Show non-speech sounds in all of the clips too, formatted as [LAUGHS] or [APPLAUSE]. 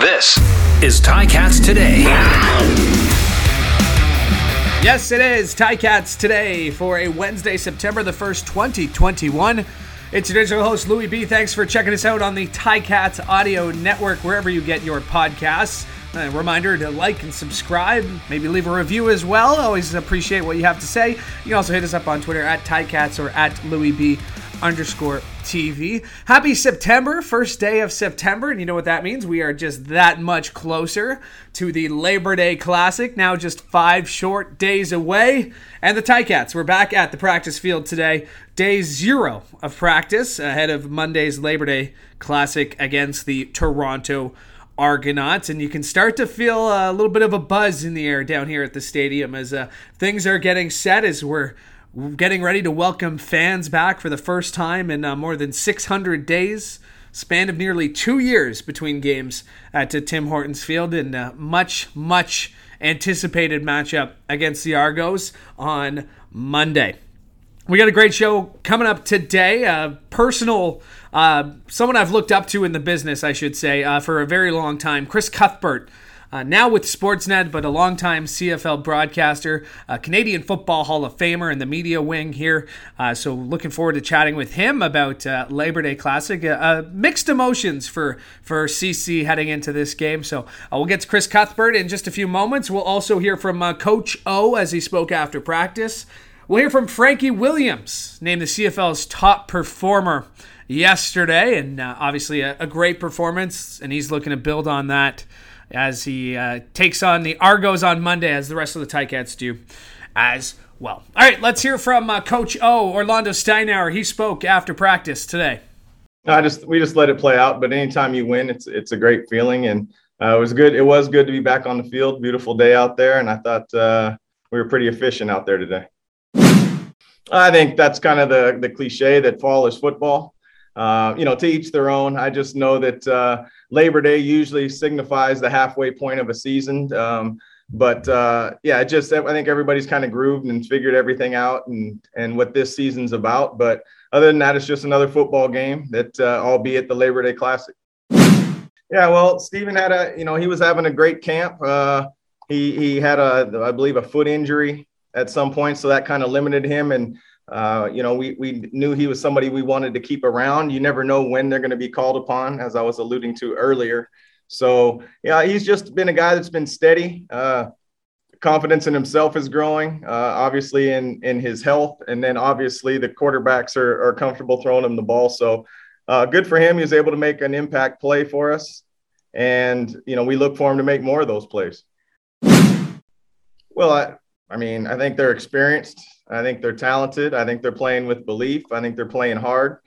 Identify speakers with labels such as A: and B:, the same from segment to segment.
A: This is Ticats Today.
B: Yes, it is Ticats Today for a Wednesday, September the 1st, 2021. It's your digital host, Louis B. Thanks for checking us out on the Ticats Audio Network, wherever you get your podcasts. A reminder to like and subscribe, maybe leave a review as well. Always appreciate what you have to say. You can also hit us up on Twitter at Ticats or at Louis B underscore TV. Happy September, first day of September, and you know what that means? We are just that much closer to the Labor Day Classic, now just five short days away. And the Ticats, we're back at the practice field today, day zero of practice ahead of Monday's Labor Day Classic against the Toronto Argonauts, and you can start to feel a little bit of a buzz in the air down here at the stadium as uh, things are getting set as we're getting ready to welcome fans back for the first time in uh, more than 600 days. Span of nearly two years between games at uh, Tim Hortons Field, and uh, much, much anticipated matchup against the Argos on Monday. We got a great show coming up today. A personal, uh, someone I've looked up to in the business, I should say, uh, for a very long time, Chris Cuthbert. Uh, now with Sportsnet, but a longtime CFL broadcaster, Canadian Football Hall of Famer in the media wing here. Uh, so looking forward to chatting with him about uh, Labor Day Classic. Uh, uh, mixed emotions for for CC heading into this game. So uh, we'll get to Chris Cuthbert in just a few moments. We'll also hear from Coach O as he spoke after practice. We'll hear from Frankie Williams, named the CFL's top performer yesterday, and obviously a, a great performance, and he's looking to build on that as he uh, takes on the Argos on Monday, as the rest of the Ticats do as well. All right, let's hear from uh, Coach O, Orlando Steinauer. He spoke after practice today.
C: I just we just let it play out, but anytime you win, it's it's a great feeling, and uh, it was good. It was good to be back on the field. Beautiful day out there, and I thought uh, we were pretty efficient out there today. I think that's kind of the the cliche that fall is football. Uh, you know, to each their own. I just know that uh, Labor Day usually signifies the halfway point of a season. Um, but uh, yeah, just I think everybody's kind of grooved and figured everything out and and what this season's about. But other than that, it's just another football game that, uh, albeit the Labor Day Classic. Yeah, well, Stephen had a you know he was having a great camp. Uh, he he had a I believe a foot injury at some point, so that kind of limited him and uh, you know, we, we knew he was somebody we wanted to keep around. You never know when they're going to be called upon, as I was alluding to earlier. So, yeah, he's just been a guy that's been steady. Uh, confidence in himself is growing, uh, obviously, in, in his health. And then obviously the quarterbacks are, are comfortable throwing him the ball. So, uh, good for him. He was able to make an impact play for us. And, you know, we look for him to make more of those plays. Well, I, I mean, I think they're experienced. I think they're talented. I think they're playing with belief. I think they're playing hard.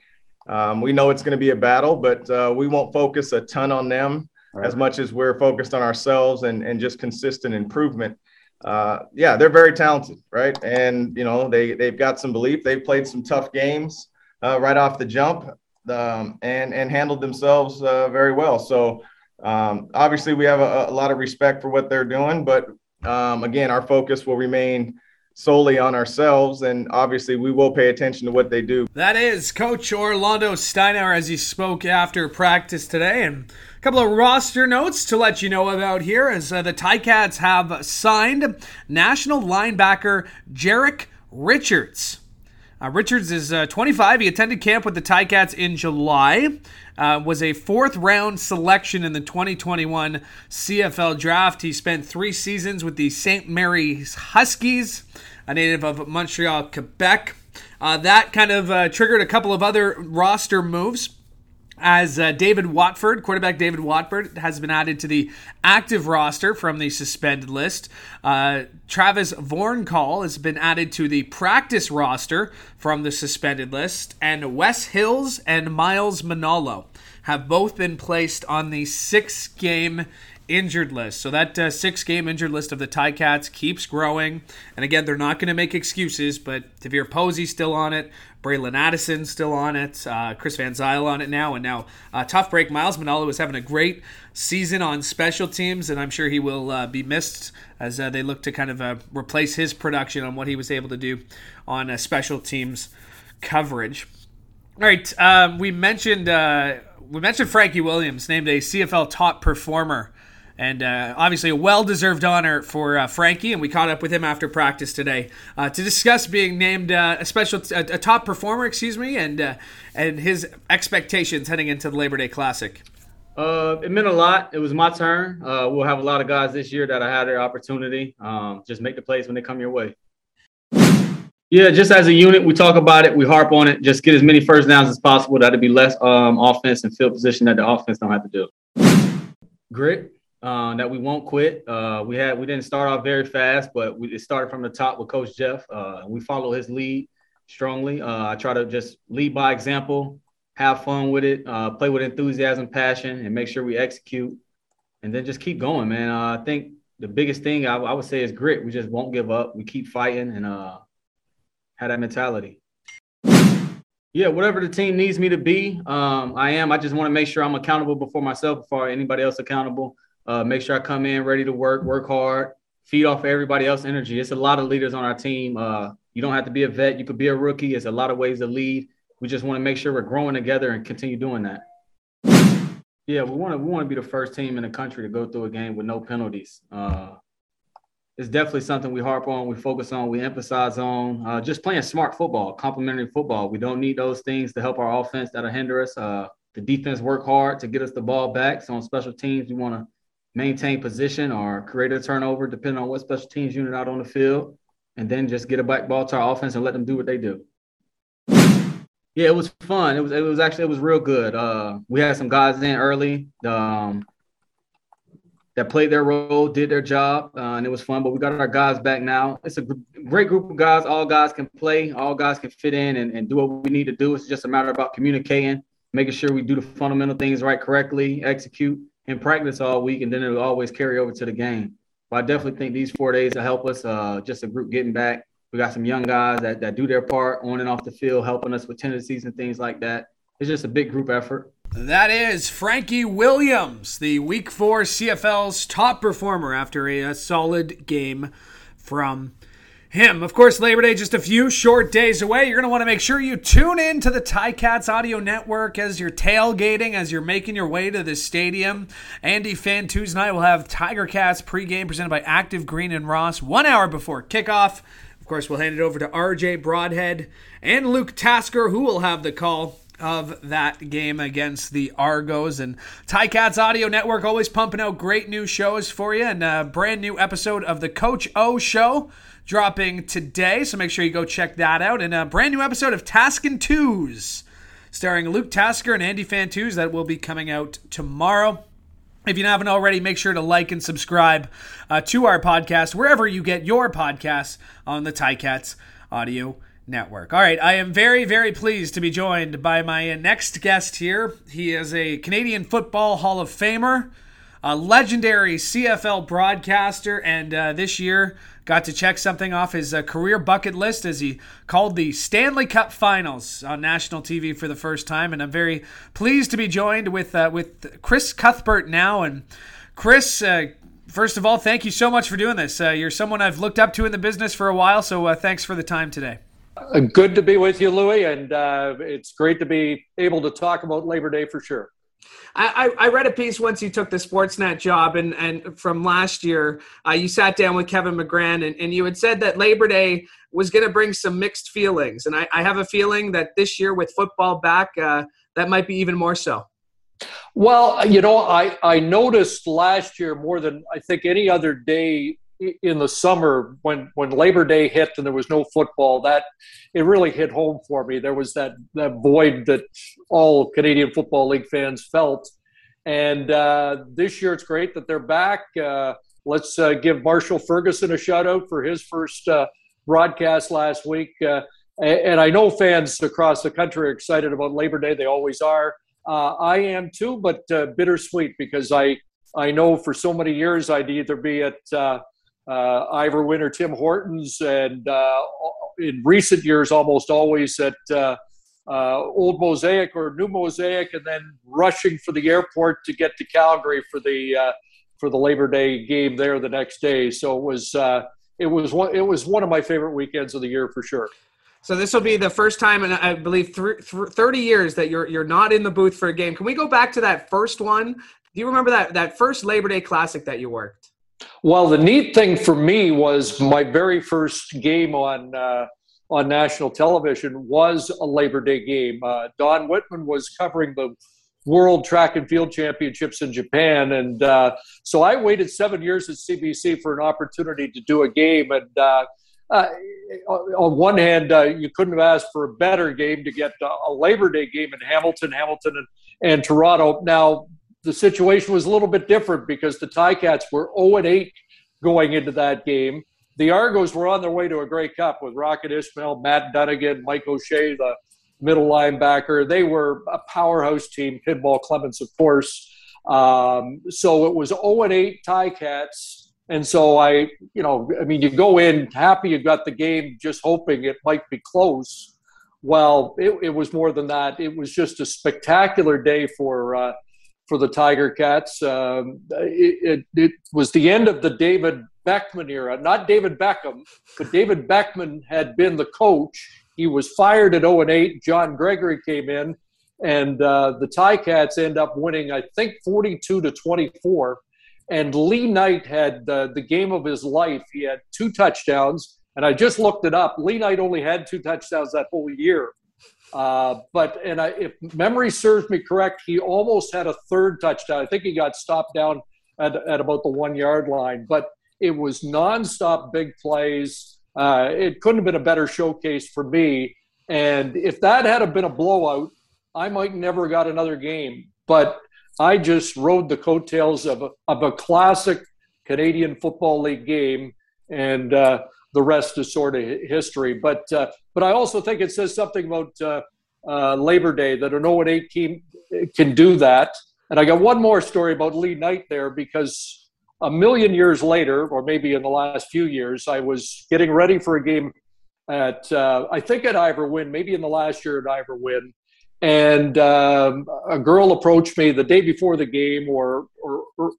C: Um, we know it's going to be a battle, but uh, we won't focus a ton on them right. as much as we're focused on ourselves and, and just consistent improvement. Uh, yeah, they're very talented, right? And you know they they've got some belief. They've played some tough games uh, right off the jump um, and and handled themselves uh, very well. So um, obviously we have a, a, lot of respect for what they're doing, but um, again, our focus will remain solely on ourselves. And obviously, we will pay attention to what they do.
B: That is Coach Orlando Steinauer as he spoke after practice today. And a couple of roster notes to let you know about here as uh, the Ticats have signed national linebacker Jerick Richards. Uh, Richards is uh, 25. He attended camp with the Ticats in July. Uh, was a fourth round selection in the 2021 CFL draft. He spent three seasons with the St. Mary's Huskies, a native of Montreal, Quebec. Uh, that kind of uh, triggered a couple of other roster moves as uh, David Watford, quarterback David Watford, has been added to the active roster from the suspended list. Uh, Travis Vorncall has been added to the practice roster from the suspended list. And Wes Hills and Miles Manalo have both been placed on the six game injured list. So that uh, six game injured list of the Ticats keeps growing. And again, they're not going to make excuses, but DeVier Posey still on it. Bralon Addison still on it. Uh, Chris Van Zyl on it now. And now, uh, tough break. Miles Manalo is having a great season on special teams, and I'm sure he will uh, be missed as uh, they look to kind of uh, replace his production on what he was able to do on uh, special teams coverage. All right, um, we mentioned we mentioned Frankie Williams, named a CFL top performer. And uh, obviously, a well deserved honor for uh, Frankie. And we caught up with him after practice today uh, to discuss being named uh, a special, a, a, top performer, excuse me, and uh, and his expectations heading into the Labor Day Classic.
D: Uh, it meant a lot. It was my turn. we'll have a lot of guys this year that I had their opportunity. Um, just make the plays when they come your way. Yeah, just as a unit, we talk about it, we harp on it. Just get as many first downs as possible. That'd be less um, offense and field position that the offense don't have to do. Grit, uh, that we won't quit. Uh, we had we didn't start off very fast, but we, it started from the top with Coach Jeff. Uh, we follow his lead strongly. Uh, I try to just lead by example, have fun with it, uh, play with enthusiasm, passion, and make sure we execute, and then just keep going, man. Uh, I think the biggest thing I, I, would say is grit. We just won't give up. We keep fighting and had that mentality. Yeah, whatever the team needs me to be, um, I am. I just want to make sure I'm accountable before myself, before anybody else accountable. Uh, make sure I come in ready to work, work hard, feed off everybody else's energy. It's a lot of leaders on our team. Uh, you don't have to be a vet. You could be a rookie. It's a lot of ways to lead. We just want to make sure we're growing together and continue doing that. Yeah, we want to we want to be the first team in the country to go through a game with no penalties. Uh, it's definitely something we harp on, we focus on, we emphasize on. Uh, just playing smart football, complementary football. We don't need those things to help our offense that'll hinder us. Uh, the defense work hard to get us the ball back. So on special teams, we want to maintain position or create a turnover, depending on what special teams unit out on the field, and then just get a back ball to our offense and let them do what they do. Yeah, it was fun. It was it was actually it was real good. Uh, we had some guys in early. Um, that played their role, did their job, uh, and it was fun. But we got our guys back now. It's a great group of guys. All guys can play. All guys can fit in and, and do what we need to do. It's just a matter about communicating, making sure we do the fundamental things right correctly, execute, and practice all week, and then it'll always carry over to the game. But I definitely think these four days will help us. Uh, just a group getting back. We got some young guys that, that do their part on and off the field, helping us with tendencies and things like that. It's just a big group effort.
B: That is Frankie Williams, the Week 4 CFL's top performer after a, a, solid game from him. Of course, Labor Day just a few short days away. You're going to want to make sure you tune in to the Ticats audio network as you're tailgating, as you're making your way to the stadium. Andy Fan Tuesday night will have Tiger Cats pregame presented by Active Green and Ross one hour before kickoff. Of course, we'll hand it over to RJ Broadhead and Luke Tasker, who will have the call of that game against the Argos. And Ticats Audio Network always pumping out great new shows for you. And a brand new episode of the Coach O Show dropping today. So make sure you go check that out. And a brand new episode of Taskin' Twos starring Luke Tasker and Andy Fantuz that will be coming out tomorrow. If you haven't already, make sure to like and subscribe uh, to our podcast wherever you get your podcasts on the Ticats Audio Network. All right, I am very, very pleased to be joined by my next guest here. He is a Canadian Football Hall of Famer, a legendary CFL broadcaster, and uh, this year got to check something off his uh, career bucket list as he called the Stanley Cup Finals on national TV for the first time. And I'm very pleased to be joined with uh, with Chris Cuthbert now. And Chris, uh, first of all, thank you so much for doing this. Uh, you're someone I've looked up to in the business for a while, so uh, thanks for the time today.
E: Uh, good to be with you, Louie, and uh, it's great to be able to talk about Labor Day for sure.
B: I, I read a piece once you took the Sportsnet job, and, and from last year, uh, you sat down with Kevin McGran, and, and you had said that Labor Day was going to bring some mixed feelings. And I, I, have a feeling that this year, with football back, uh, that might be even more so.
E: Well, you know, I, I noticed last year more than I think any other day in the summer when when Labor Day hit and there was no football, that it really hit home for me. There was that that void that all Canadian Football League fans felt, and uh, this year it's great that they're back. Uh, let's uh, give Marshall Ferguson a shout out for his first uh, broadcast last week. Uh, and I know fans across the country are excited about Labor Day. They always are. Uh, I am too, but bittersweet because I I know for so many years I'd either be at uh, Ivor Wynne, Tim Hortons, and uh, in recent years, almost always at uh, uh, Old Mosaic or New Mosaic, and then rushing for the airport to get to Calgary for the uh, for the Labor Day game there the next day. So it was uh, it was one it was one of my favorite weekends of the year for sure.
B: So this will be the first time in I believe th- th- 30 years that you're you're not in the booth for a game. Can we go back to that first one? Do you remember that that first Labor Day Classic that you worked?
E: Well, the neat thing for me was my very first game on uh, on national television was a Labor Day game. Uh, Don Whitman was covering the World Track and Field Championships in Japan, and uh, so I waited seven years at CBC for an opportunity to do a game, and uh, uh, on one hand, uh, you couldn't have asked for a better game to get a Labor Day game in Hamilton, Hamilton, and, and Toronto. Now, the situation was a little bit different because the Ticats were 0 8 going into that game. The Argos were on their way to a Grey Cup with Rocket Ismail, Matt Dunigan, Mike O'Shea, the middle linebacker. They were a powerhouse team, Pinball Clemons, of course. Um, so it was 0 8 Ticats and so I, you know, I mean, you go in happy you got the game, just hoping it might be close. Well, it, it was more than that. It was just a spectacular day for uh, for the Tiger Cats. Um, it, it, it was the end of the David Beckman era, not David Beckham, but David Beckman had been the coach. He was fired at 0 and 8. John Gregory came in, and uh, the Ticats end up winning, I think, 42 to 24 and Lee Knight had uh, the game of his life. He had two touchdowns, and I just looked it up. Lee Knight only had two touchdowns that whole year. Uh, but and I, if memory serves me correct, he almost had a third touchdown. I think he got stopped down at, at about the one yard line. But it was nonstop big plays. Uh, it couldn't have been a better showcase for me. And if that had been a blowout, I might never got another game. But I just rode the coattails of a, of a classic Canadian Football League game, and uh, the rest is sort of history. But uh, but I also think it says something about uh, uh Labor Day that an 0 8 team can do that. And I got one more story about Lee Knight there because a million years later, or maybe in the last few years, I was getting ready for a game at uh, I think at Ivor Wynne, maybe in the last year at Ivor Wynne, and um, a girl approached me the day before the game or, or, or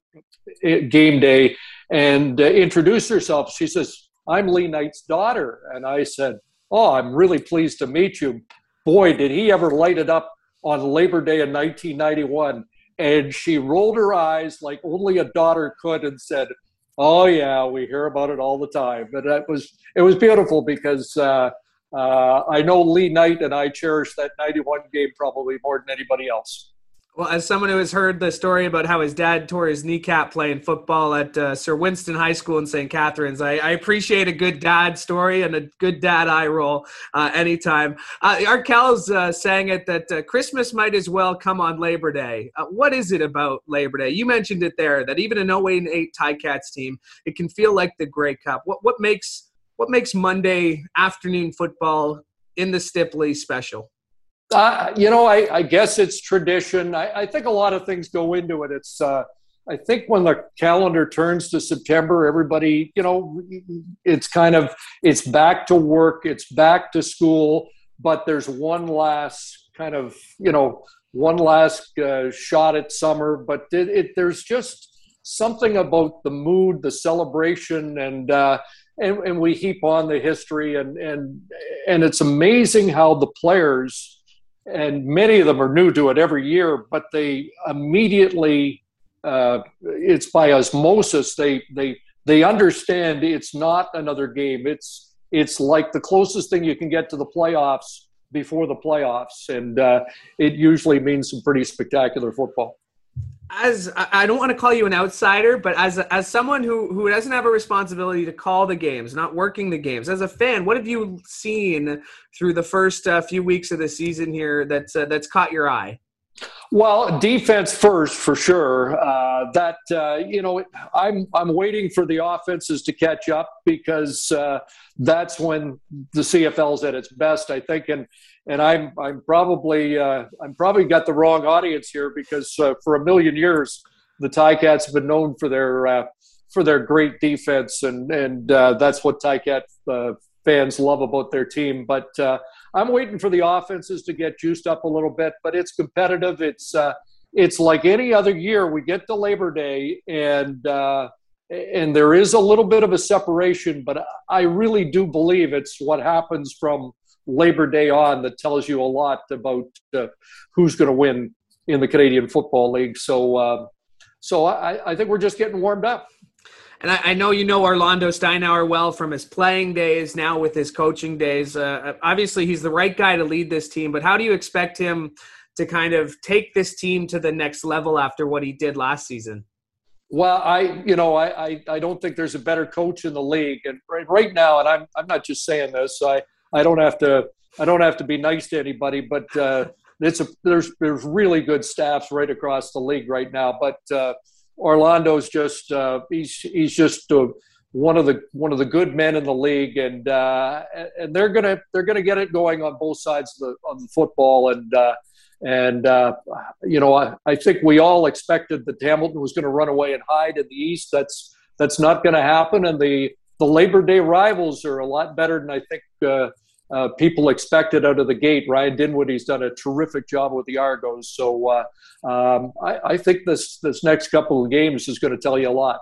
E: eh, game day and uh, introduced herself. She says, I'm Lee Knight's daughter. And I said, Oh, I'm really pleased to meet you. Boy, did he ever light it up on Labor Day in 1991. And she rolled her eyes like only a daughter could and said, Oh yeah, we hear about it all the time. But it was it was beautiful because uh, uh, I know Lee Knight and I cherish that 91 game probably more than anybody else.
B: Well, as someone who has heard the story about how his dad tore his kneecap playing football at uh, Sir Winston High School in St. Catharines, I, I, appreciate a good dad story and a good dad eye roll uh, anytime. Uh, Art Kell's uh, saying it that uh, Christmas might as well come on Labor Day. Uh, what is it about Labor Day? You mentioned it there that even an 0 8 Ticats team, it can feel like the Grey Cup. What what makes what makes Monday afternoon football in the Stipley special?
E: Uh, you know, I, I, guess it's tradition. I, I, think a lot of things go into it. It's, uh, I think when the calendar turns to September, everybody, you know, it's kind of, it's back to work, it's back to school, but there's one last kind of, you know, one last uh, shot at summer. But it, it, there's just something about the mood, the celebration, and uh, and, and we heap on the history and and and it's amazing how the players and many of them are new to it every year but they immediately uh, it's by osmosis. They they they understand it's not another game. It's it's like the closest thing you can get to the playoffs before the playoffs. And uh, it usually means some pretty spectacular football
B: as I don't want to call you an outsider, but as as someone who who doesn't have a responsibility to call the games, not working the games, as a fan, what have you seen through the first uh, few weeks of the season here that's uh, that's caught your eye?
E: Well, defense first for sure. Uh, that uh, you know, I'm I'm waiting for the offenses to catch up because uh, that's when the CFL is at its best, I think. And and I'm I'm probably uh, I'm probably got the wrong audience here because uh, for a million years the Ticats have been known for their uh, for their great defense and and uh, that's what Ticat uh, fans love about their team. But uh, I'm waiting for the offenses to get juiced up a little bit. But it's competitive. It's it's like any other year. We get to Labor Day and and there is a little bit of a separation, but I really do believe it's what happens from Labor Day on that tells you a lot about uh, who's going to win in the Canadian Football League. So, uh, so I, I think we're just getting warmed up.
B: And I, I, know you know Orlando Steinauer well from his playing days, now with his coaching days. Uh, obviously, he's the right guy to lead this team, but how do you expect him to kind of take this team to the next level after what he did last season?
E: Well, I, you know, I, I, I don't think there's a better coach in the league, and right, right now, and I'm, I'm not just saying this. I, I don't have to, I don't have to be nice to anybody, but uh, it's a, there's, there's really good staffs right across the league right now. But uh, Orlando's just uh, he's he's just one of the one of the good men in the league, and uh, and they're gonna they're gonna get it going on both sides of the on the football, and uh, and uh, you know I, I think we all expected that Hamilton was going to run away and hide in the East. That's that's not going to happen, and the the Labor Day rivals are a lot better than I think uh, people expected out of the gate. Ryan Dinwiddie's done a terrific job with the Argos, so uh, um, I, I, think this this next couple of games is going to tell you a lot.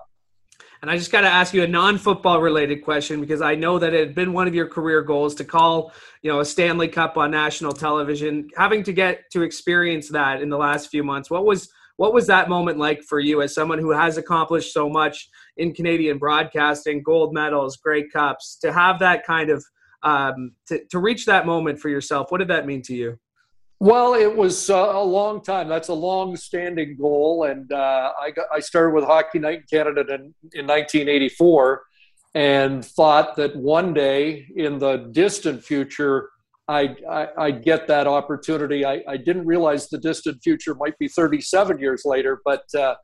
B: And I just got to ask you a non-football related question because I know that it had been one of your career goals to call, you know, a Stanley Cup on national television. Having to get to experience that in the last few months, what was what was that moment like for you as someone who has accomplished so much in Canadian broadcasting, gold medals, Grey Cups, to have that kind of um, to, to reach that moment for yourself what did that mean to you?
E: Well it was uh, a long time. That's a long standing goal. And uh, I, got, I started with hockey night in canada in, in 1984 and thought that one day in the distant future I'd, I'd get that opportunity. I, I didn't realize the distant future might be 37 years later, but uh,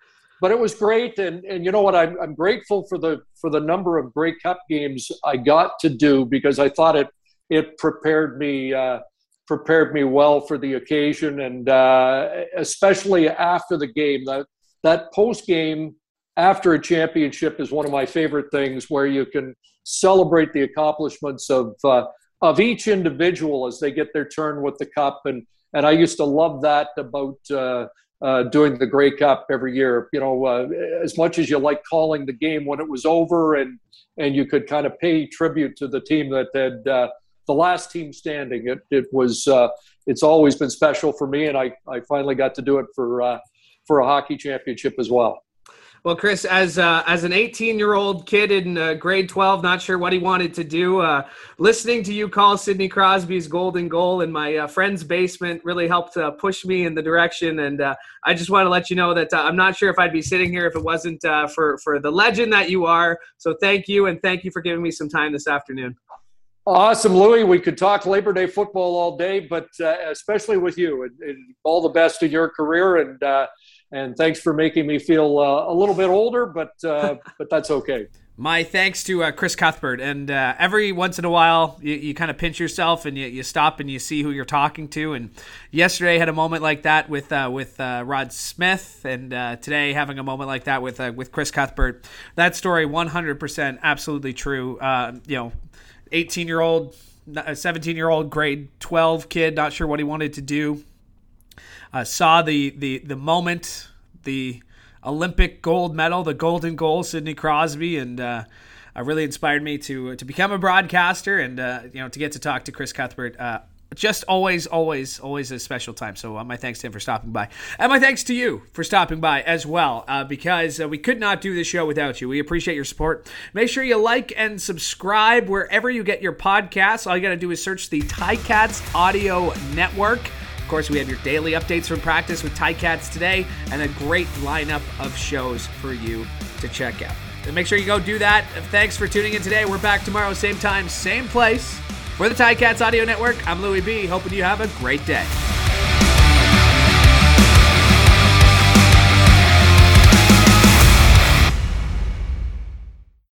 E: but it was great. And and you know what? I'm, I'm grateful for the for the number of Grey Cup games I got to do because I thought it it prepared me uh, prepared me well for the occasion. And uh, especially after the game that that post game after a championship is one of my favorite things where you can celebrate the accomplishments of uh, of each individual as they get their turn with the cup. And and I used to love that about uh, uh, doing the Grey Cup every year. You know, uh, as much as you like calling the game when it was over, and and you could kind of pay tribute to the team that had uh, the last team standing. It it was uh, it's always been special for me, and I I finally got to do it for uh, for a hockey championship as well.
B: Well, Chris, as uh, as an 18 year old kid in uh, grade 12, not sure what he wanted to do, uh, listening to you call Sidney Crosby's golden goal in my uh, friend's basement really helped uh, push me in the direction. And uh, I just want to let you know that I'm not sure if I'd be sitting here if it wasn't for for the legend that you are. So thank you, and thank you for giving me some time this afternoon.
E: Awesome, Louis. We could talk Labor Day football all day, but especially with you, and, and, all the best in your career and and thanks for making me feel uh, a little bit older, but uh, [LAUGHS] but that's okay.
B: My thanks to uh, Chris Cuthbert. And uh, every once in a while, you, you kind of pinch yourself and you, you stop and you see who you're talking to. And yesterday had a moment like that with uh, with uh, Rod Smith, and today having a moment like that with with Chris Cuthbert. That story, 100% absolutely true. you know, 18 year old, 17 year old, grade 12 kid, not sure what he wanted to do uh, saw the, the the moment, the Olympic gold medal, the golden goal, Sidney Crosby, and uh, uh, really inspired me to to become a broadcaster and uh, you know to get to talk to Chris Cuthbert. Uh, just always, always, always a special time. So uh, my thanks to him for stopping by, and my thanks to you for stopping by as well, uh, because we could not do this show without you. We appreciate your support. Make sure you like and subscribe wherever you get your podcasts. All you got to do is search the Ticats Audio Network. Of course, we have your daily updates from practice with Ticats today and a great lineup of shows for you to check out. So make sure you go do that. Thanks for tuning in today. We're back tomorrow, same time, same place. For the Ticats Audio Network, I'm Louis B. Hoping you have a great day.